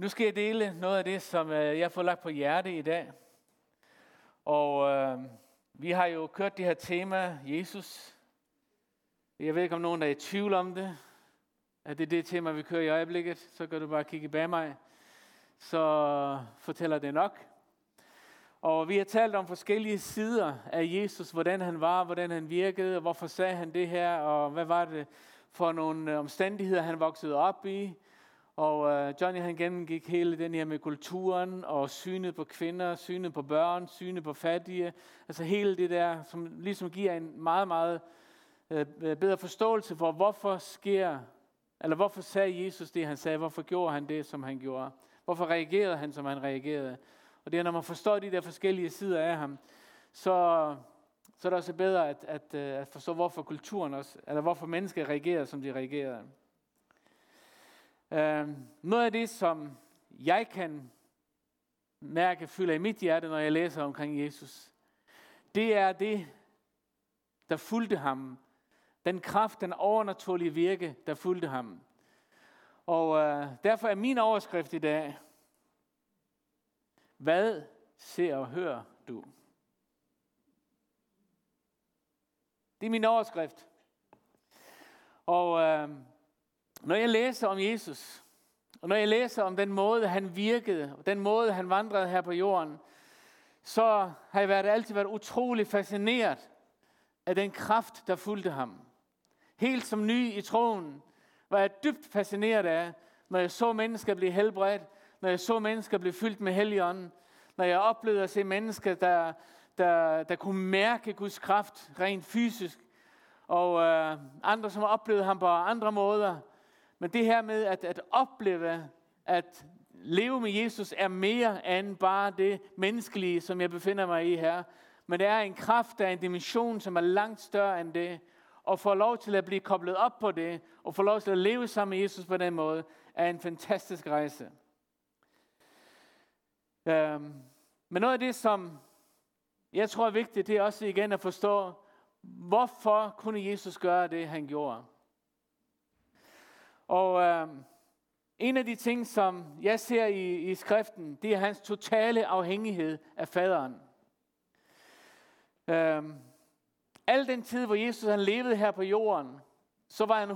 Nu skal jeg dele noget af det, som øh, jeg har fået lagt på hjerte i dag. Og øh, vi har jo kørt det her tema, Jesus. Jeg ved ikke, om nogen er i tvivl om det. At det er det tema, vi kører i øjeblikket. Så kan du bare kigge bag mig. Så fortæller det nok. Og vi har talt om forskellige sider af Jesus. Hvordan han var, hvordan han virkede, og hvorfor sagde han det her, og hvad var det for nogle øh, omstændigheder, han voksede op i. Og øh, Johnny han gennemgik hele den her med kulturen og synet på kvinder, synet på børn, synet på fattige. Altså hele det der, som ligesom giver en meget, meget øh, øh, bedre forståelse for, hvorfor sker, eller hvorfor sagde Jesus det, han sagde, hvorfor gjorde han det, som han gjorde. Hvorfor reagerede han, som han reagerede. Og det er, når man forstår de der forskellige sider af ham, så, så er det også bedre at, at, at forstå, hvorfor kulturen også, eller hvorfor mennesker reagerer, som de reagerer. Øh, noget af det, som jeg kan mærke, fylder i mit hjerte, når jeg læser omkring Jesus, det er det, der fulgte ham. Den kraft, den overnaturlige virke, der fulgte ham. Og øh, derfor er min overskrift i dag, hvad ser og hører du? Det er min overskrift. Og øh, når jeg læser om Jesus, og når jeg læser om den måde, han virkede, og den måde, han vandrede her på jorden, så har jeg været, altid været utrolig fascineret af den kraft, der fulgte ham. Helt som ny i troen, var jeg dybt fascineret af, når jeg så mennesker blive helbredt, når jeg så mennesker blive fyldt med helligånden, når jeg oplevede at se mennesker, der, der, der kunne mærke Guds kraft rent fysisk, og øh, andre, som oplevede ham på andre måder, men det her med at, at opleve, at leve med Jesus er mere end bare det menneskelige, som jeg befinder mig i her. Men det er en kraft, der er en dimension, som er langt større end det. Og få lov til at blive koblet op på det, og få lov til at leve sammen med Jesus på den måde, er en fantastisk rejse. Øhm, men noget af det, som jeg tror er vigtigt, det er også igen at forstå, hvorfor kunne Jesus gøre det, han gjorde. Og øh, en af de ting, som jeg ser i, i skriften, det er hans totale afhængighed af faderen. Øh, al den tid, hvor Jesus han levede her på jorden, så var han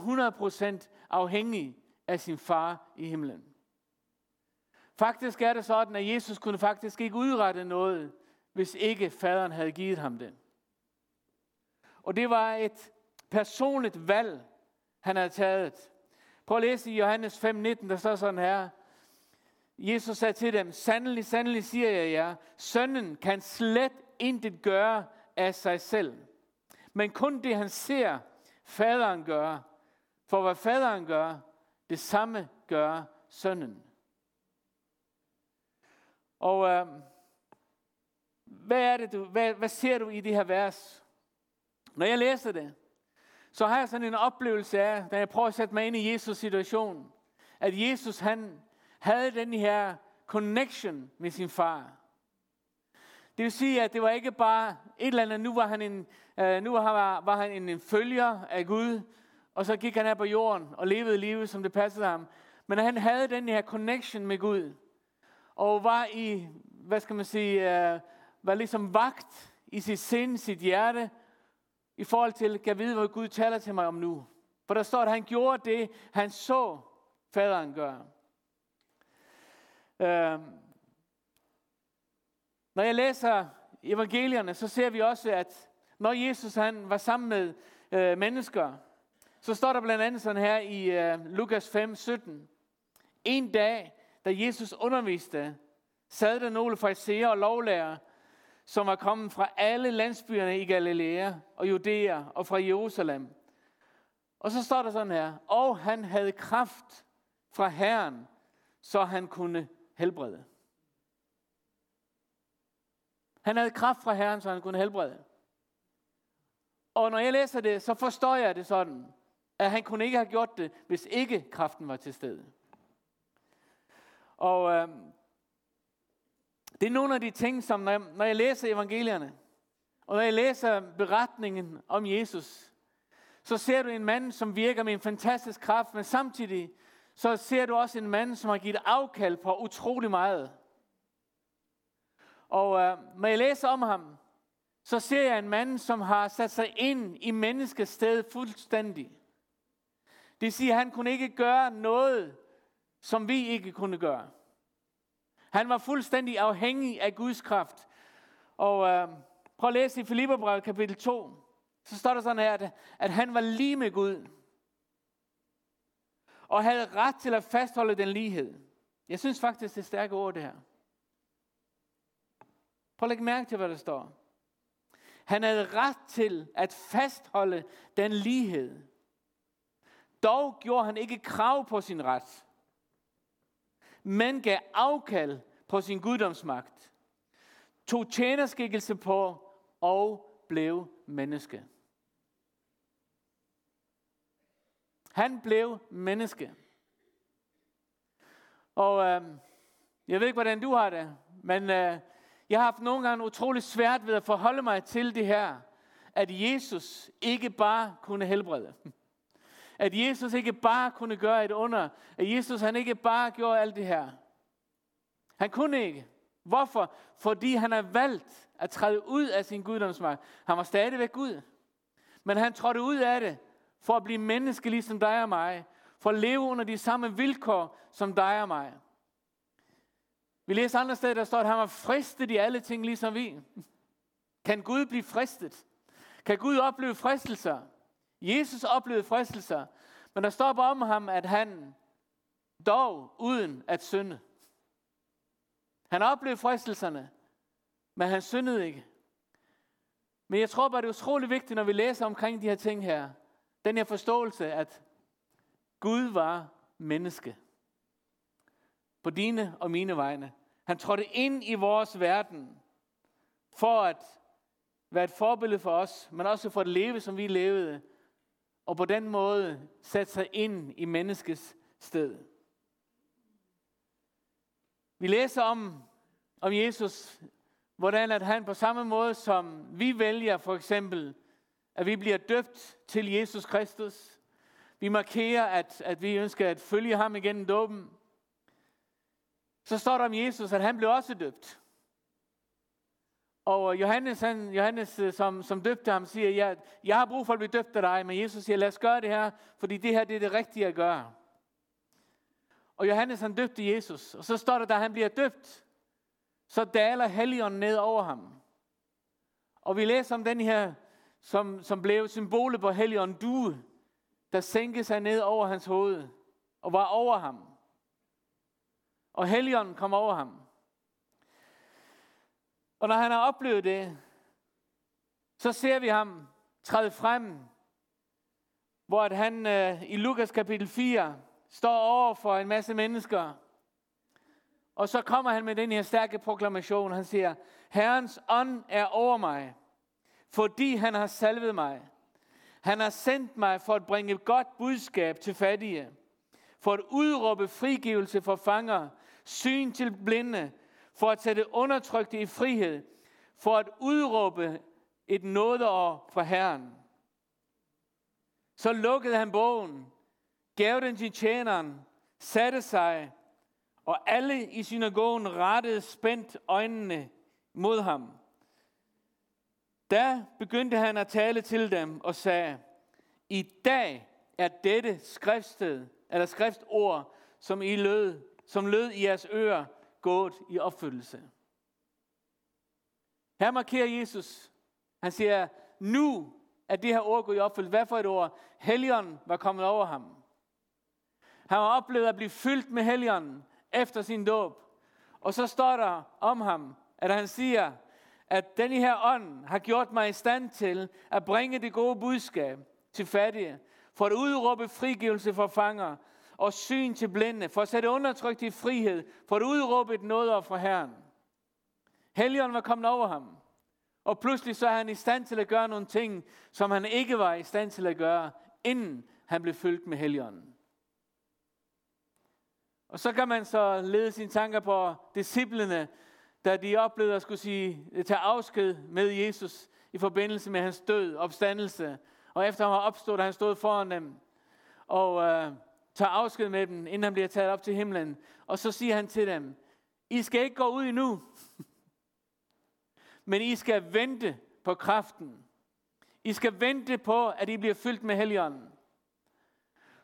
100% afhængig af sin far i himlen. Faktisk er det sådan, at Jesus kunne faktisk ikke udrette noget, hvis ikke faderen havde givet ham det. Og det var et personligt valg, han havde taget. Prøv at læse i Johannes 5:19, der står sådan her. Jesus sagde til dem, sandelig, sandelig siger jeg jer, sønnen kan slet intet gøre af sig selv. Men kun det han ser, faderen gøre. For hvad faderen gør, det samme gør sønnen. Og øh, hvad er det, du, hvad, hvad ser du i det her vers? Når jeg læser det, så har jeg sådan en oplevelse af, da jeg prøver at sætte mig ind i Jesus' situation, at Jesus han havde den her connection med sin far. Det vil sige, at det var ikke bare et eller andet, nu var han en, øh, nu var, var han en, en følger af Gud, og så gik han her på jorden og levede livet, som det passede ham. Men han havde den her connection med Gud, og var i, hvad skal man sige, øh, var ligesom vagt i sit sind, sit hjerte, i forhold til, kan vide, hvad Gud taler til mig om nu. For der står, at han gjorde det, han så faderen gøre. Øh, Når jeg læser evangelierne, så ser vi også, at når Jesus han var sammen med øh, mennesker, så står der blandt andet sådan her i øh, Lukas 5, 17. En dag, da Jesus underviste, sad der nogle fra og lovlærer, som var kommet fra alle landsbyerne i Galilea og Judæa og fra Jerusalem. Og så står der sådan her, og han havde kraft fra Herren, så han kunne helbrede. Han havde kraft fra Herren, så han kunne helbrede. Og når jeg læser det, så forstår jeg det sådan, at han kunne ikke have gjort det, hvis ikke kraften var til stede. Og øh, det er nogle af de ting, som når jeg, når jeg læser evangelierne, og når jeg læser beretningen om Jesus, så ser du en mand, som virker med en fantastisk kraft, men samtidig så ser du også en mand, som har givet afkald på utrolig meget. Og øh, når jeg læser om ham, så ser jeg en mand, som har sat sig ind i menneskets sted fuldstændig. Det siger, at han kunne ikke gøre noget, som vi ikke kunne gøre. Han var fuldstændig afhængig af Guds kraft. Og øh, prøv at læse i Filipperbrevet kapitel 2. Så står der sådan her, at, at han var lige med Gud. Og havde ret til at fastholde den lighed. Jeg synes faktisk, det er stærke ord, det her. Prøv at lægge mærke til, hvad der står. Han havde ret til at fastholde den lighed. Dog gjorde han ikke krav på sin ret, men gav afkald på sin guddomsmagt, tog tjenerskikkelse på og blev menneske. Han blev menneske. Og øh, jeg ved ikke, hvordan du har det, men øh, jeg har haft nogle gange utrolig svært ved at forholde mig til det her, at Jesus ikke bare kunne helbrede. At Jesus ikke bare kunne gøre et under. At Jesus han ikke bare gjorde alt det her. Han kunne ikke. Hvorfor? Fordi han har valgt at træde ud af sin guddomsmagt. Han var stadigvæk Gud. Men han trådte ud af det for at blive menneske ligesom dig og mig. For at leve under de samme vilkår som dig og mig. Vi læser andre steder, der står, at han var fristet i alle ting, ligesom vi. Kan Gud blive fristet? Kan Gud opleve fristelser? Jesus oplevede fristelser, men der står bare om ham, at han dog uden at synde. Han oplevede fristelserne, men han syndede ikke. Men jeg tror bare, det er utrolig vigtigt, når vi læser omkring de her ting her. Den her forståelse, at Gud var menneske. På dine og mine vegne. Han trådte ind i vores verden for at være et forbillede for os, men også for at leve, som vi levede, og på den måde sætte sig ind i menneskets sted. Vi læser om, om Jesus, hvordan at han på samme måde som vi vælger for eksempel, at vi bliver døbt til Jesus Kristus. Vi markerer, at, at vi ønsker at følge ham igennem dåben. Så står der om Jesus, at han blev også døbt. Og Johannes, han, Johannes øh, som, som døbte ham, siger, jeg, jeg har brug for at blive døbt af dig, men Jesus siger, lad os gøre det her, fordi det her det er det rigtige at gøre. Og Johannes han døbte Jesus, og så står der, da han bliver døbt, så daler Helligånden ned over ham. Og vi læser om den her, som, som blev symbolet på Helligånden due, der sænkede sig ned over hans hoved og var over ham. Og Helligånden kom over ham. Og når han har oplevet det, så ser vi ham træde frem, hvor at han øh, i Lukas kapitel 4 står over for en masse mennesker. Og så kommer han med den her stærke proklamation. Han siger, Herrens ånd er over mig, fordi han har salvet mig. Han har sendt mig for at bringe et godt budskab til fattige, for at udråbe frigivelse for fanger, syn til blinde, for at sætte undertrykte i frihed, for at udråbe et nådeår fra Herren. Så lukkede han bogen, gav den til tjeneren, satte sig, og alle i synagogen rettede spændt øjnene mod ham. Da begyndte han at tale til dem og sagde, i dag er dette skriftsted, eller skriftord, som I lød, som lød i jeres ører, gået i opfyldelse. Her markerer Jesus, han siger, nu er det her ord gået i opfyldelse. Hvad for et ord? Helligånden var kommet over ham. Han har oplevet at blive fyldt med Helligånden efter sin dåb. Og så står der om ham, at han siger, at den her ånd har gjort mig i stand til at bringe det gode budskab til fattige, for at udråbe frigivelse for fanger og syn til blinde, for at sætte undertrykt i frihed, for at udråbe et noget fra Herren. Helligånden var kommet over ham. Og pludselig så er han i stand til at gøre nogle ting, som han ikke var i stand til at gøre, inden han blev fyldt med Helligånden. Og så kan man så lede sine tanker på disciplene, da de oplevede at skulle sige, tage afsked med Jesus i forbindelse med hans død, opstandelse. Og efter han var opstået, han stod foran dem. Og øh, tager afsked med dem, inden han bliver taget op til himlen. Og så siger han til dem, I skal ikke gå ud endnu, men I skal vente på kraften. I skal vente på, at I bliver fyldt med helligånden.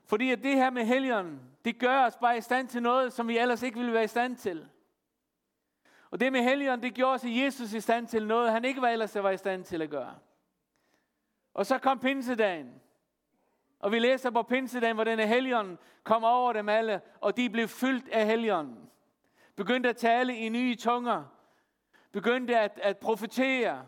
Fordi at det her med helligånden, det gør os bare i stand til noget, som vi ellers ikke ville være i stand til. Og det med helligånden, det gjorde også Jesus i stand til noget, han ikke var ellers var i stand til at gøre. Og så kom pinsedagen. Og vi læser på pinsedagen, hvor denne helligånd kom over dem alle, og de blev fyldt af helgen. Begyndte at tale i nye tunger. Begyndte at, at profetere.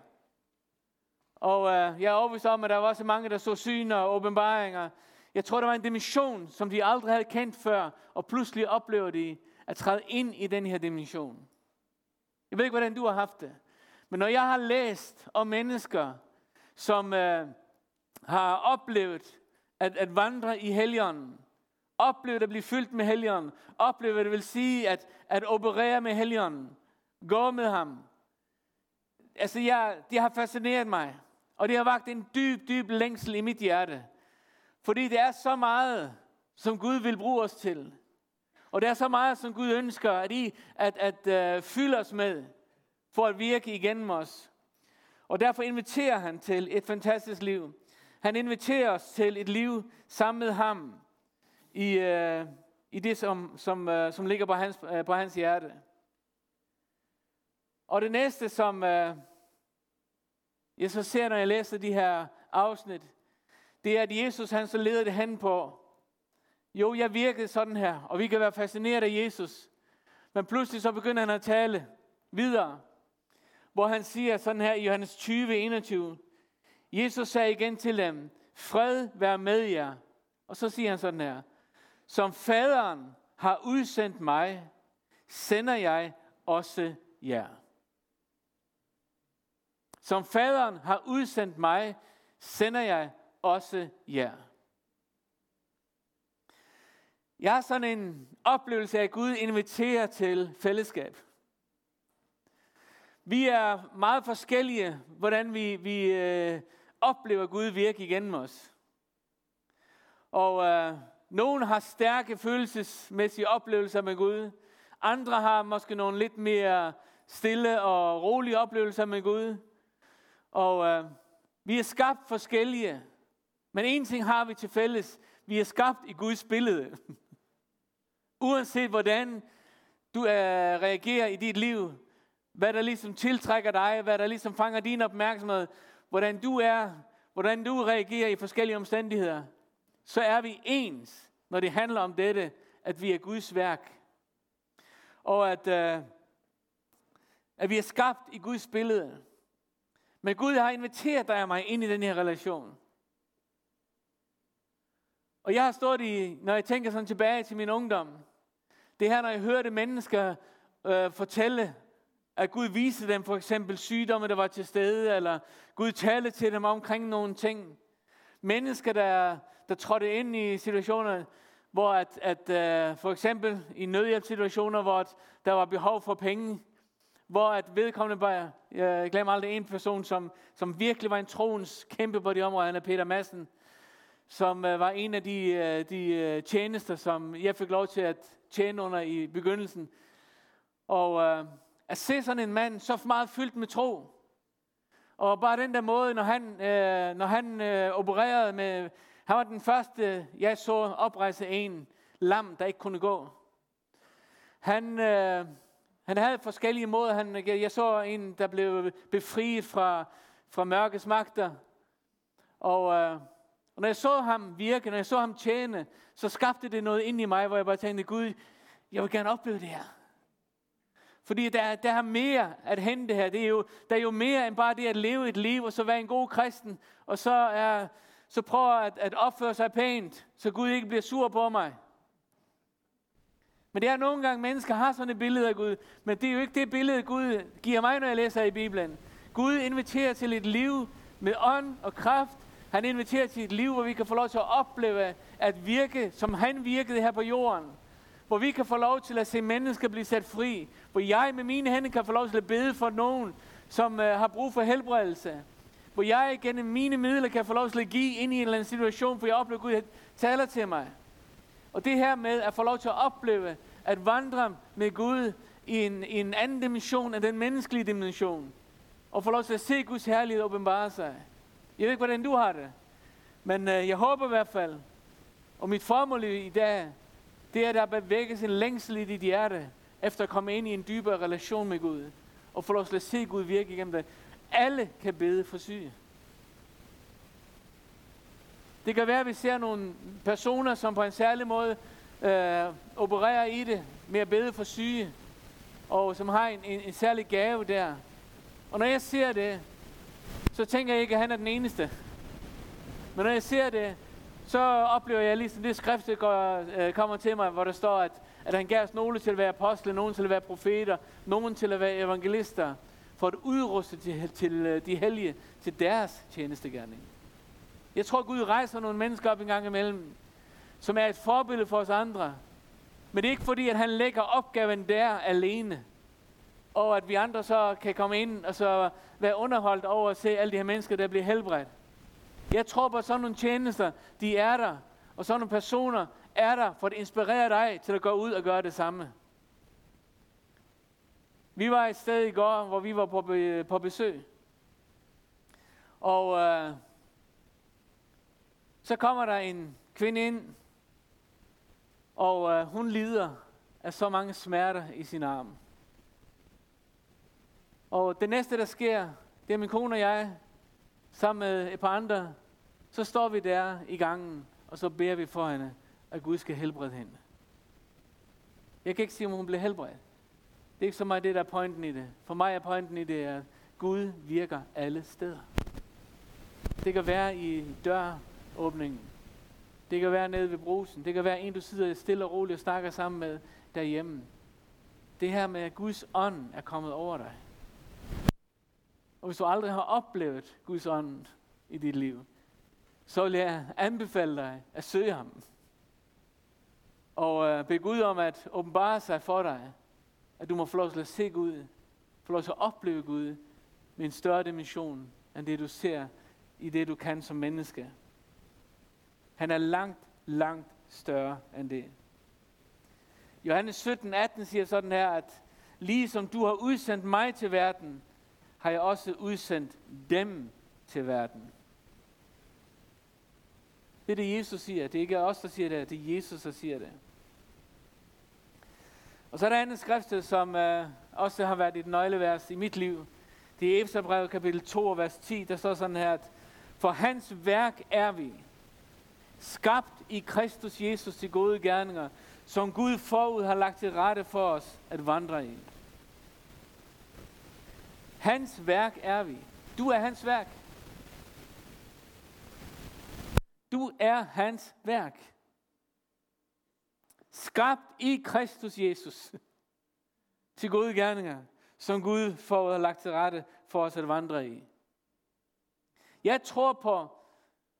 Og øh, jeg er overbevist om, at der var så mange, der så syner og åbenbaringer. Jeg tror, der var en dimension, som de aldrig havde kendt før, og pludselig oplever de at træde ind i den her dimension. Jeg ved ikke, hvordan du har haft det. Men når jeg har læst om mennesker, som øh, har oplevet at, at vandre i helgen, Opleve at blive fyldt med helgen, Opleve, hvad det vil sige at, at operere med helgen, gå med ham. Altså, jeg, det har fascineret mig, og det har vagt en dyb, dyb længsel i mit hjerte. Fordi det er så meget, som Gud vil bruge os til. Og det er så meget, som Gud ønsker at, I, at, at uh, fylde os med, for at virke igennem os. Og derfor inviterer han til et fantastisk liv. Han inviterer os til et liv sammen med ham i, øh, i det, som, som, øh, som ligger på hans, øh, på hans hjerte. Og det næste, som øh, jeg så ser, når jeg læser de her afsnit, det er, at Jesus han så leder det hen på, jo, jeg virkede sådan her, og vi kan være fascineret af Jesus. Men pludselig så begynder han at tale videre, hvor han siger sådan her i Johannes 20, 21. Jesus sagde igen til dem, fred være med jer. Og så siger han sådan her, som faderen har udsendt mig, sender jeg også jer. Som faderen har udsendt mig, sender jeg også jer. Jeg har sådan en oplevelse af, at Gud inviterer til fællesskab. Vi er meget forskellige, hvordan vi, vi øh, oplever Gud virke igennem os. Og øh, nogen har stærke følelsesmæssige oplevelser med Gud. Andre har måske nogle lidt mere stille og rolige oplevelser med Gud. Og øh, vi er skabt forskellige. Men en ting har vi til fælles. Vi er skabt i Guds billede. Uanset hvordan du øh, reagerer i dit liv, hvad der ligesom tiltrækker dig, hvad der ligesom fanger din opmærksomhed, hvordan du er, hvordan du reagerer i forskellige omstændigheder, så er vi ens, når det handler om dette, at vi er Guds værk. Og at, øh, at vi er skabt i Guds billede. Men Gud har inviteret dig og mig ind i den her relation. Og jeg har stået i, når jeg tænker sådan tilbage til min ungdom, det her, når jeg hørte mennesker øh, fortælle, at Gud viste dem for eksempel sygdomme, der var til stede, eller Gud talte til dem omkring nogle ting. Mennesker, der, der trådte ind i situationer, hvor at, at uh, for eksempel i nødhjælpssituationer, hvor at der var behov for penge, hvor at vedkommende bare, jeg glemmer aldrig en person, som, som virkelig var en troens kæmpe på de områder, han er Peter Madsen, som øh, var en af de, øh, de tjenester, som jeg fik lov til at tjene under i begyndelsen. Og at se sådan en mand så meget fyldt med tro, og bare den der måde, når han, øh, når han øh, opererede med, han var den første, jeg så oprejse en lam, der ikke kunne gå. Han, øh, han havde forskellige måder. Han, jeg så en, der blev befriet fra, fra mørkets magter. Og, øh, og når jeg så ham virke, når jeg så ham tjene, så skabte det noget ind i mig, hvor jeg bare tænkte, Gud, jeg vil gerne opleve det her. Fordi der, der er mere at hente her. Det er jo, der er jo mere end bare det at leve et liv, og så være en god kristen, og så, er, så prøve at, at opføre sig pænt, så Gud ikke bliver sur på mig. Men det er nogle gange, mennesker har sådan et billede af Gud, men det er jo ikke det billede, Gud giver mig, når jeg læser i Bibelen. Gud inviterer til et liv med ånd og kraft, han inviterer til et liv, hvor vi kan få lov til at opleve at virke, som han virkede her på jorden. Hvor vi kan få lov til at se mennesker blive sat fri. Hvor jeg med mine hænder kan få lov til at bede for nogen, som øh, har brug for helbredelse. Hvor jeg gennem mine midler kan få lov til at give ind i en eller anden situation, for jeg oplever, at Gud taler til mig. Og det her med at få lov til at opleve, at vandre med Gud i en, i en anden dimension end den menneskelige dimension. Og få lov til at se Guds herlighed åbenbare sig. Jeg ved ikke, hvordan du har det. Men øh, jeg håber i hvert fald, og mit formål i dag, det er, at der bevæges en længsel i dit hjerte, efter at komme ind i en dybere relation med Gud. Og få lov til at se Gud virke igennem det. Alle kan bede for syge. Det kan være, at vi ser nogle personer, som på en særlig måde øh, opererer i det med at bede for syge, og som har en, en, en særlig gave der. Og når jeg ser det, så tænker jeg ikke, at han er den eneste. Men når jeg ser det, så oplever jeg ligesom det skrift, der går, øh, kommer til mig, hvor der står, at, at han gav os nogle til at være apostle, nogle til at være profeter, nogle til at være evangelister, for at udruste til, til øh, de hellige til deres tjenestegærning. Jeg tror, Gud rejser nogle mennesker op en gang imellem, som er et forbillede for os andre. Men det er ikke fordi, at han lægger opgaven der alene. Og at vi andre så kan komme ind og så være underholdt over at se alle de her mennesker, der bliver helbredt. Jeg tror på, at sådan nogle tjenester, de er der. Og sådan nogle personer er der for at inspirere dig til at gå ud og gøre det samme. Vi var et sted i går, hvor vi var på, be, på besøg. Og øh, så kommer der en kvinde ind, og øh, hun lider af så mange smerter i sin arm. Og det næste, der sker, det er min kone og jeg, sammen med et par andre, så står vi der i gangen, og så beder vi for hende, at Gud skal helbrede hende. Jeg kan ikke sige, om hun bliver helbredt. Det er ikke så meget det, der er pointen i det. For mig er pointen i det, at Gud virker alle steder. Det kan være i døråbningen. Det kan være nede ved brusen. Det kan være en, du sidder stille og roligt og snakker sammen med derhjemme. Det her med, at Guds ånd er kommet over dig. Og hvis du aldrig har oplevet Guds ånd i dit liv, så vil jeg anbefale dig at søge ham. Og øh, bede Gud om at åbenbare sig for dig. At du må få lov til at se Gud. Få lov til at opleve Gud med en større dimension, end det du ser i det du kan som menneske. Han er langt, langt større end det. Johannes 17, 18 siger sådan her, at lige som du har udsendt mig til verden, har jeg også udsendt dem til verden. Det er det, Jesus siger. Det er ikke os, der siger det. Det er Jesus, der siger det. Og så er der andet skrift, som øh, også har været et nøglevers i mit liv. Det er Efterbrevet kapitel 2, vers 10. Der står sådan her, at for hans værk er vi, skabt i Kristus Jesus til gode gerninger, som Gud forud har lagt til rette for os at vandre i. Hans værk er vi. Du er hans værk. Du er hans værk. Skabt i Kristus Jesus til gode gerninger, som Gud forud har lagt til rette for os at vandre i. Jeg tror på,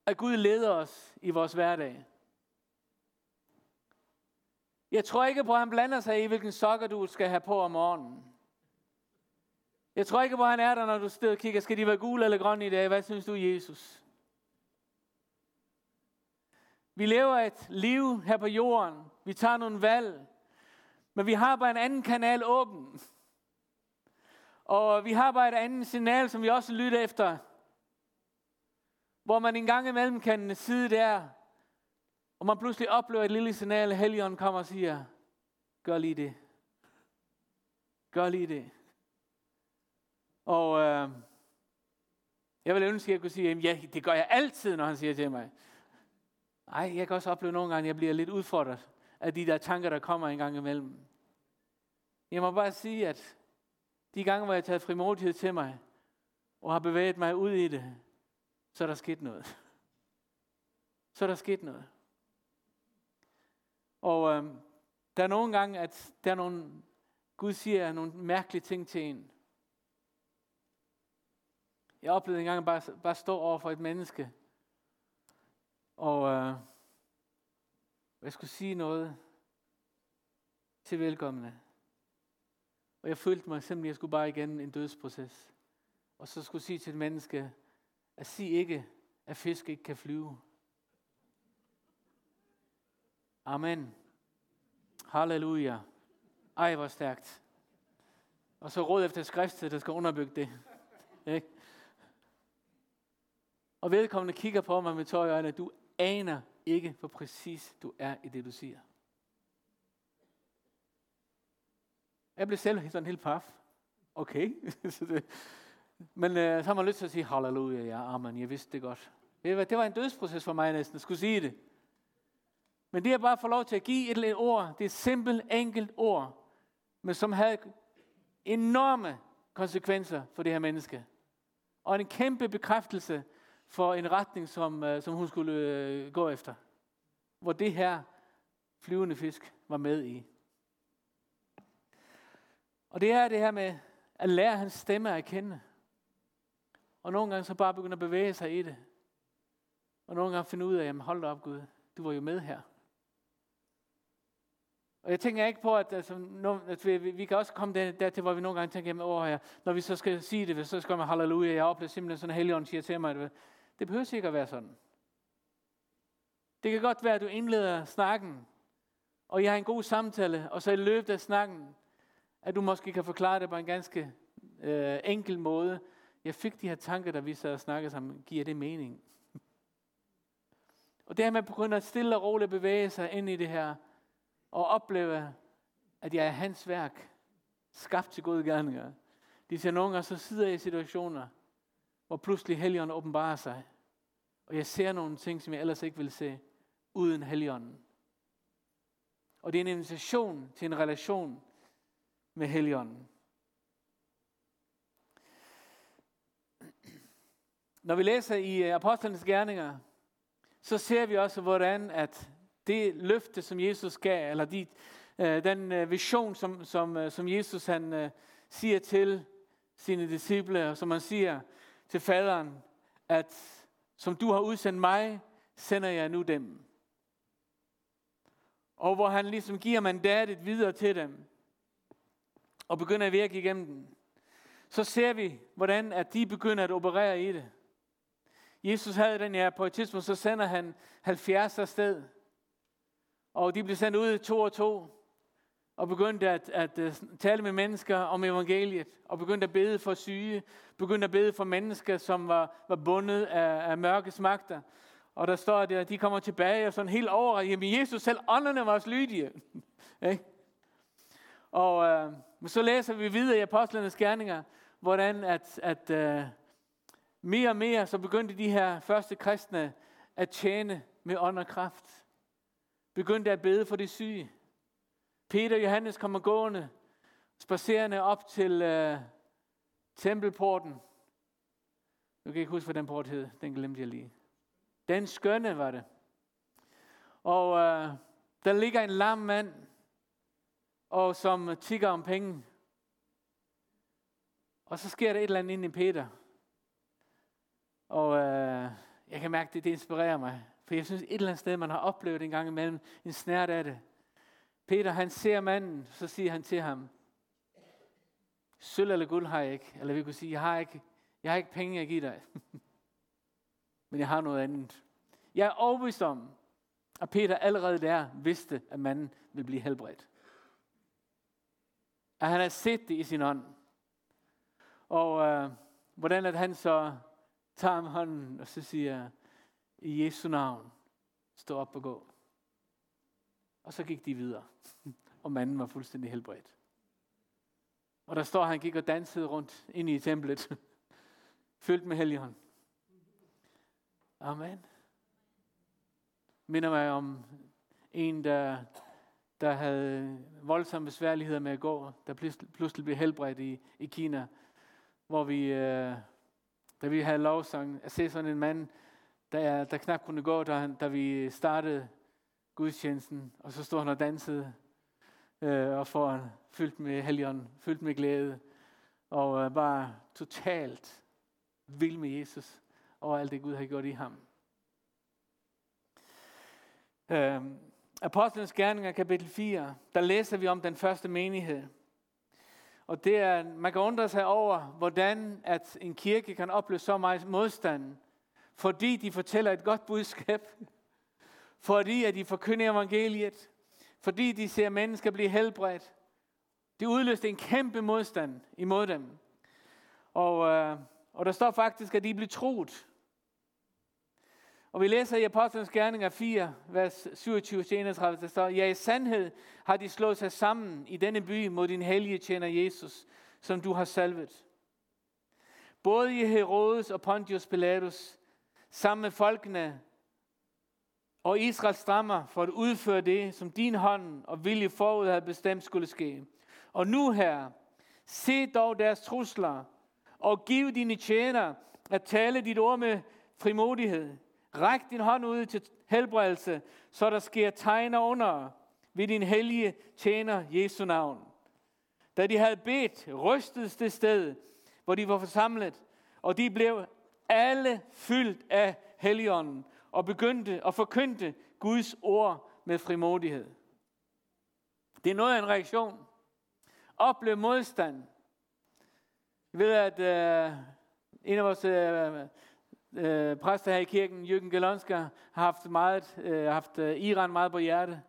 at Gud leder os i vores hverdag. Jeg tror ikke på, at han blander sig i, hvilken sokker du skal have på om morgenen. Jeg tror ikke på, at han er der, når du sidder og kigger. Skal de være gule eller grønne i dag? Hvad synes du, Jesus? Vi lever et liv her på jorden. Vi tager nogle valg. Men vi har bare en anden kanal åben. Og vi har bare et andet signal, som vi også lytter efter. Hvor man en gang imellem kan sidde der, og man pludselig oplever et lille signal, Helligånden kommer og siger, gør lige det. Gør lige det. Og øh, jeg vil ønske, at jeg kunne sige, ja, det gør jeg altid, når han siger til mig. Ej, jeg kan også opleve nogle gange, at jeg bliver lidt udfordret af de der tanker, der kommer en gang imellem. Jeg må bare sige, at de gange, hvor jeg har taget frimodighed til mig, og har bevæget mig ud i det, så er der sket noget. Så er der sket noget. Og øh, der er nogle gange, at der er nogle, Gud siger nogle mærkelige ting til en. Jeg oplevede engang at bare, bare stå over for et menneske, og øh, jeg skulle sige noget til velkomne. Og jeg følte mig simpelthen, at jeg skulle bare igen en dødsproces. Og så skulle sige til et menneske, at sig ikke, at fisk ikke kan flyve. Amen. Halleluja. Ej, hvor stærkt. Og så råd efter skriftet, der skal underbygge det. Ikke? Og vedkommende kigger på mig med tøj øjne, du aner ikke, hvor præcis du er i det, du siger. Jeg blev selv sådan helt paf. Okay. Men øh, så har man lyst til at sige, halleluja, ja, amen, jeg vidste det godt. Det var en dødsproces for mig næsten, at skulle sige det. Men det er bare at få lov til at give et, et ord, det er et simpelt, enkelt ord, men som havde enorme konsekvenser for det her menneske. Og en kæmpe bekræftelse for en retning, som, øh, som hun skulle øh, gå efter. Hvor det her flyvende fisk var med i. Og det er det her med at lære hans stemme at kende. Og nogle gange så bare begynde at bevæge sig i det. Og nogle gange finde ud af, jamen hold da op Gud, du var jo med her. Og jeg tænker ikke på, at, øh, altså, no, at vi, vi, kan også komme der, dertil, hvor vi nogle gange tænker, jamen, åh, her, når vi så skal sige det, så skal man halleluja, jeg oplever simpelthen sådan en helligånd siger til mig, at det behøver ikke at være sådan. Det kan godt være, at du indleder snakken, og I har en god samtale, og så i løbet af snakken, at du måske kan forklare det på en ganske øh, enkel måde. Jeg fik de her tanker, der vi sad og snakkede sammen. Giver det mening? og det her med at begynde at stille og roligt bevæge sig ind i det her, og opleve, at jeg er hans værk, skabt til gode gerninger. De siger nogle gange, så sidder jeg i situationer, hvor pludselig helgen åbenbarer sig. Og jeg ser nogle ting, som jeg ellers ikke vil se, uden Helligånden. Og det er en invitation til en relation med Helligånden. Når vi læser i øh, Apostlenes Gerninger, så ser vi også, hvordan at det løfte, som Jesus gav, eller de, øh, den øh, vision, som, som, som Jesus han siger til sine disciple, og som han siger til faderen, at som du har udsendt mig, sender jeg nu dem. Og hvor han ligesom giver mandatet videre til dem, og begynder at virke igennem den, så ser vi, hvordan at de begynder at operere i det. Jesus havde den her, på et tidspunkt, så sender han 70 afsted. Og de blev sendt ud to og to, og begyndte at, at, at tale med mennesker om evangeliet, og begyndte at bede for syge, begyndte at bede for mennesker, som var, var bundet af, af mørkes magter. Og der står, at øh, de kommer tilbage og sådan helt over, jamen Jesus selv, ånderne var også lydige. og øh, så læser vi videre i Apostlenes Gerninger, hvordan at, at øh, mere og mere så begyndte de her første kristne at tjene med ånd og kraft begyndte at bede for de syge. Peter og Johannes kommer gående, spacerende op til øh, tempelporten. Nu kan jeg ikke huske, hvad den port hed. Den glemte jeg lige. Den skønne var det. Og øh, der ligger en lam mand, og som tigger om penge. Og så sker der et eller andet ind i Peter. Og øh, jeg kan mærke, at det, det inspirerer mig. For jeg synes et eller andet sted, man har oplevet en gang imellem en snært af det. Peter han ser manden, så siger han til ham, sølv eller guld har jeg ikke. Eller vi kunne sige, jeg har ikke, jeg har ikke penge at give dig. Men jeg har noget andet. Jeg er overbevist om, at Peter allerede der vidste, at manden ville blive helbredt. At han har set det i sin ånd. Og øh, hvordan at han så tager ham hånden, og så siger, i Jesu navn, stå op og gå. Og så gik de videre, og manden var fuldstændig helbredt. Og der står, at han gik og dansede rundt ind i templet, fyldt med helligånd. Amen. Minder mig om en, der, der havde voldsomme besværligheder med at gå, der pludselig blev helbredt i, i Kina, hvor vi, øh, da vi havde lovsang, at se sådan en mand, der, der knap kunne gå, da, da vi startede gudstjenesten, og så stod han og dansede, øh, og foran, fyldt med helgen, fyldt med glæde, og øh, bare totalt vild med Jesus, og alt det Gud har gjort i ham. Øh, Apostlenes Gerninger, kapitel 4, der læser vi om den første menighed. Og det er, man kan undre sig over, hvordan at en kirke kan opleve så meget modstand fordi de fortæller et godt budskab fordi at de forkynder evangeliet, fordi de ser mennesker blive helbredt. Det udløste en kæmpe modstand imod dem. Og, øh, og der står faktisk, at de blev troet. Og vi læser i Apostlenes Gerninger 4, vers 27-31, der står, Ja, i sandhed har de slået sig sammen i denne by mod din hellige tjener Jesus, som du har salvet. Både i Herodes og Pontius Pilatus, sammen med folkene og Israel stammer, for at udføre det, som din hånd og vilje forud havde bestemt skulle ske. Og nu her, se dog deres trusler, og giv dine tjener at tale dit ord med frimodighed. Ræk din hånd ud til helbredelse, så der sker tegner under ved din hellige tjener Jesu navn. Da de havde bedt, rystedes det sted, hvor de var forsamlet, og de blev alle fyldt af Helligånden og begyndte at forkynde Guds ord med frimodighed. Det er noget af en reaktion. Oplev modstand. Jeg ved, at øh, en af vores øh, øh, præster her i kirken, Jürgen Galonska, har haft, meget, øh, haft øh, Iran meget på hjerte.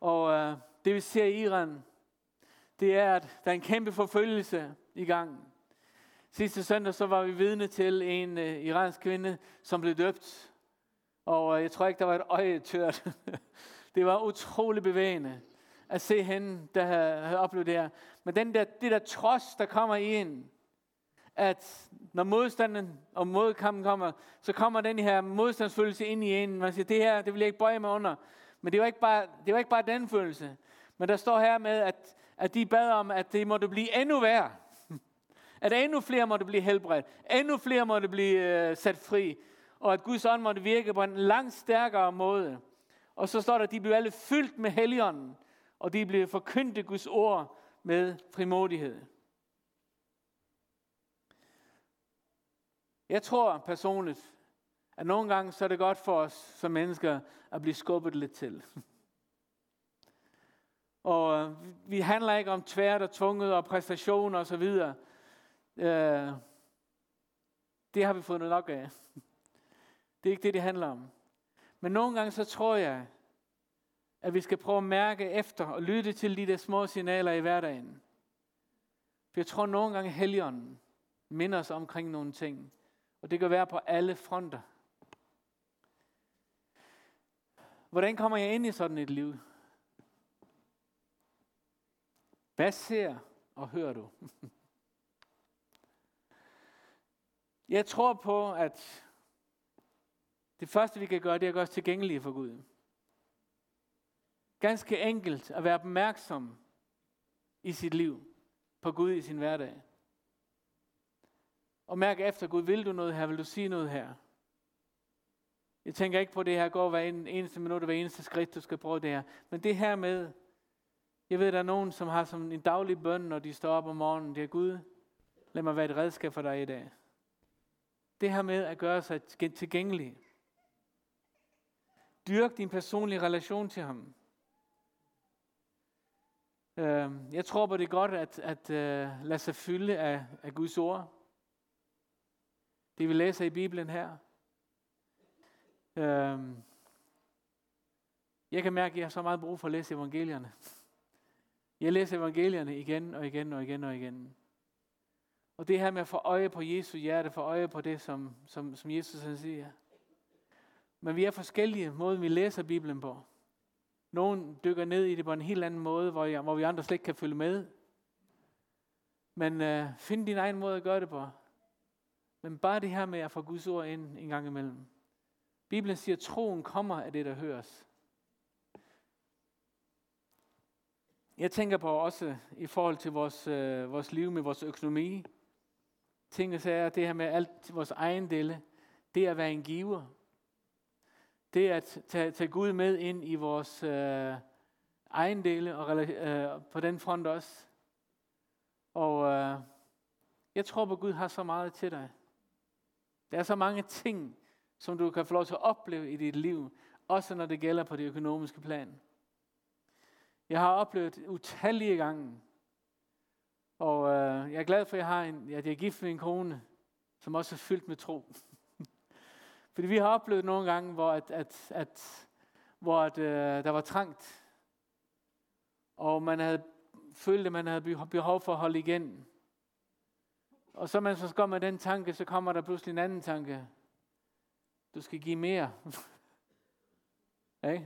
Og øh, det vi ser i Iran, det er, at der er en kæmpe forfølgelse i gang. Sidste søndag så var vi vidne til en øh, iransk kvinde, som blev døbt. Og øh, jeg tror ikke, der var et øje tørt. det var utrolig bevægende at se hende, der havde oplevet det her. Men den der, det der trods, der kommer i en, at når modstanden og modkampen kommer, så kommer den her modstandsfølelse ind i en. Man siger, det her, det vil jeg ikke bøje mig under. Men det var ikke bare, det var ikke bare den følelse. Men der står her med, at, at de bad om, at det måtte blive endnu værre. At endnu flere måtte blive helbredt. Endnu flere måtte blive uh, sat fri. Og at Guds ånd måtte virke på en langt stærkere måde. Og så står der, at de blev alle fyldt med helligånden. Og de blev forkyndte Guds ord med frimodighed. Jeg tror personligt, at nogle gange så er det godt for os som mennesker at blive skubbet lidt til. Og øh, vi handler ikke om tvært og tvunget og præstationer og så videre. Øh, det har vi fundet nok af. Det er ikke det, det handler om. Men nogle gange så tror jeg, at vi skal prøve at mærke efter og lytte til de der små signaler i hverdagen. For jeg tror nogle gange, Helligånden minder os omkring nogle ting. Og det kan være på alle fronter. Hvordan kommer jeg ind i sådan et liv? Hvad ser og hører du? Jeg tror på, at det første vi kan gøre, det er at gøre os tilgængelige for Gud. Ganske enkelt at være opmærksom i sit liv på Gud i sin hverdag. Og mærke efter, Gud, vil du noget her? Vil du sige noget her? Jeg tænker ikke på, at det her går hver eneste minut og hver eneste skridt, du skal prøve det her. Men det her med, jeg ved, der er nogen, som har som en daglig bøn, når de står op om morgenen. Det er Gud, lad mig være et redskab for dig i dag. Det her med at gøre sig tilgængelig. Dyrk din personlige relation til ham. Øhm, jeg tror på, det er godt at, at øh, lade sig fylde af, af Guds ord. Det vi læser i Bibelen her. Øhm, jeg kan mærke, at jeg har så meget brug for at læse evangelierne. Jeg læser evangelierne igen og igen og igen og igen. Og det her med at få øje på Jesu hjerte, få øje på det, som, som, som Jesus han siger. Men vi er forskellige måder, vi læser Bibelen på. Nogen dykker ned i det på en helt anden måde, hvor, jeg, hvor vi andre slet ikke kan følge med. Men øh, find din egen måde at gøre det på. Men bare det her med at få Guds ord ind en gang imellem. Bibelen siger, at troen kommer af det, der høres. Jeg tænker på også i forhold til vores, øh, vores liv med vores økonomi. Tænker så at det her med alt vores egen dele. Det er at være en giver. Det at tage, tage Gud med ind i vores øh, egen dele og øh, på den front også. Og øh, jeg tror på, at Gud har så meget til dig. Der er så mange ting, som du kan få lov til at opleve i dit liv, også når det gælder på det økonomiske plan. Jeg har oplevet utallige gange, og øh, jeg er glad for, at jeg, har en, at jeg er gift med en kone, som også er fyldt med tro. Fordi vi har oplevet nogle gange, hvor at, at, at, hvor at, øh, der var trangt, og man havde følte, at man havde behov for at holde igen. Og så man så går med den tanke, så kommer der pludselig en anden tanke. Du skal give mere. okay?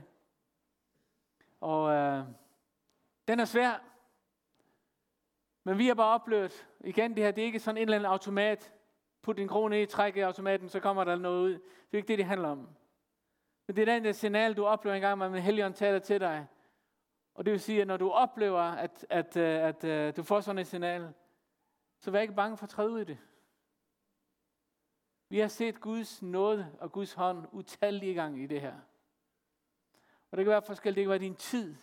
Og øh, den er svær. Men vi har bare oplevet, igen det her, det er ikke sådan en eller anden automat. Put din krone i, træk i automaten, så kommer der noget ud. Det er ikke det, det handler om. Men det er den der signal, du oplever en gang, med Helligånd taler til dig. Og det vil sige, at når du oplever, at, at, øh, at, at, at du får sådan et signal, så vær ikke bange for at træde ud i det. Vi har set Guds nåde og Guds hånd utallige gange i det her. Og det kan være forskelligt. Det kan være din tid.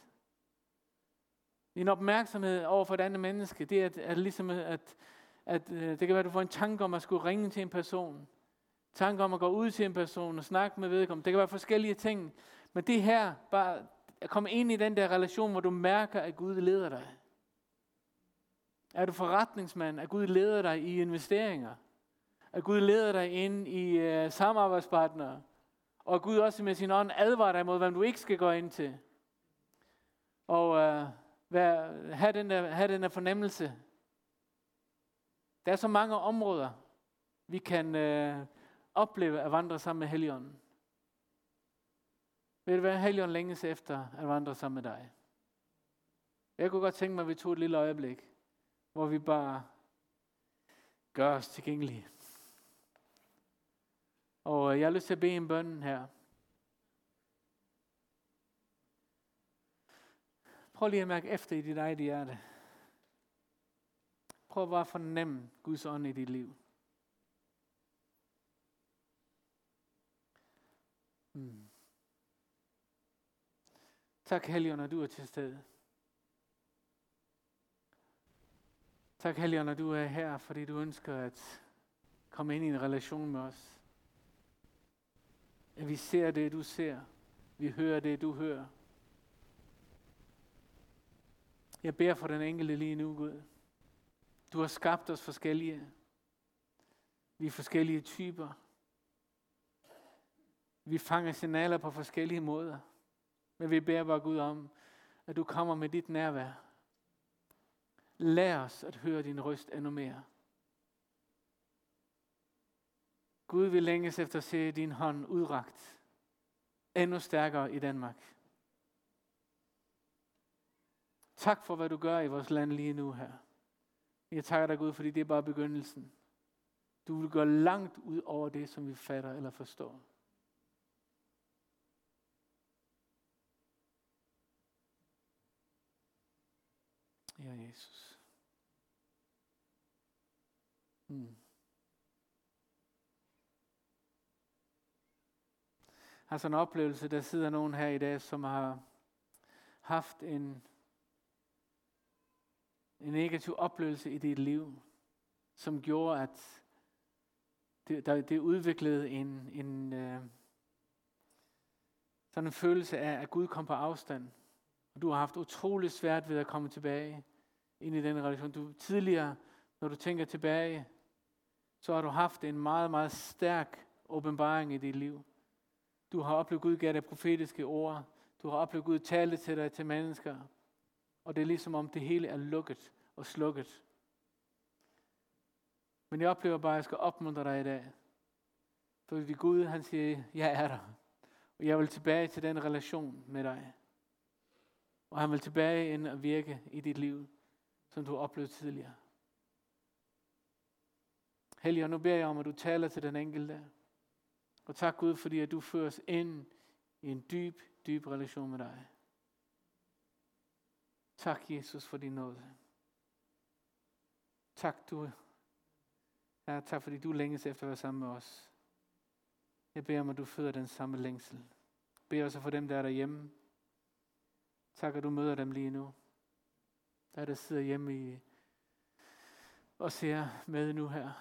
Din opmærksomhed over for et andet menneske. Det er, at, at ligesom at, at, øh, det kan være, at du får en tanke om at skulle ringe til en person. Tanke om at gå ud til en person og snakke med vedkommende. Det kan være forskellige ting. Men det her, bare at komme ind i den der relation, hvor du mærker, at Gud leder dig. Er du forretningsmand? At Gud leder dig i investeringer? At Gud leder dig ind i øh, samarbejdspartnere? Og Gud også med sin ånd advarer dig mod, hvem du ikke skal gå ind til. Og øh, vær, have, den der, have den der fornemmelse. Der er så mange områder, vi kan øh, opleve at vandre sammen med Helligånden. Vil det være, Helligånden længes efter at vandre sammen med dig? Jeg kunne godt tænke mig, at vi tog et lille øjeblik, hvor vi bare gør os tilgængelige. Og øh, jeg har lyst til at bede en bøn her. Prøv lige at mærke efter i dit eget hjerte. Prøv bare at fornemme Guds ånd i dit liv. Mm. Tak, Helligånd, når du er til stede. Tak, Helligånd, når du er her, fordi du ønsker at komme ind i en relation med os. At vi ser det, du ser. Vi hører det, du hører. Jeg beder for den enkelte lige nu, Gud. Du har skabt os forskellige. Vi er forskellige typer. Vi fanger signaler på forskellige måder. Men vi beder bare Gud om, at du kommer med dit nærvær. Lær os at høre din røst endnu mere. Gud vil længes efter at se din hånd udragt endnu stærkere i Danmark. Tak for, hvad du gør i vores land lige nu her. Jeg takker dig, Gud, fordi det er bare begyndelsen. Du vil gå langt ud over det, som vi fatter eller forstår. Ja, Jesus. Mm. har en oplevelse, der sidder nogen her i dag, som har haft en, en negativ oplevelse i dit liv, som gjorde, at det, der, det udviklede en, en øh, sådan en følelse af, at Gud kom på afstand. Og du har haft utrolig svært ved at komme tilbage ind i den relation. Du tidligere, når du tænker tilbage, så har du haft en meget, meget stærk åbenbaring i dit liv. Du har oplevet Gud gav dig profetiske ord. Du har oplevet Gud tale til dig til mennesker. Og det er ligesom om det hele er lukket og slukket. Men jeg oplever bare, at jeg skal opmuntre dig i dag. Fordi Gud, han siger, jeg er der. Og jeg vil tilbage til den relation med dig. Og han vil tilbage ind og virke i dit liv, som du har oplevet tidligere. Helligånd, nu beder jeg om, at du taler til den enkelte. Og tak Gud, fordi at du fører os ind i en dyb, dyb relation med dig. Tak Jesus for din nåde. Tak du. Ja, tak fordi du længes efter at være sammen med os. Jeg beder om, at du føder den samme længsel. Jeg beder også for dem, der er derhjemme. Tak, at du møder dem lige nu. Der der sidder hjemme i og ser med nu her.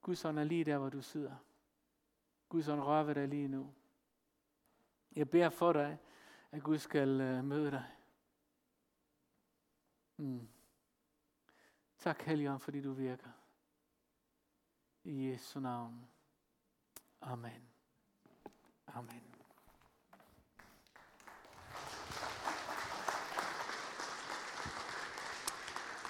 Guds ånd er lige der, hvor du sidder. Guds ånd rører ved dig lige nu. Jeg beder for dig, at Gud skal øh, møde dig. Mm. Tak, Helligånd, fordi du virker. I Jesu navn. Amen. Amen.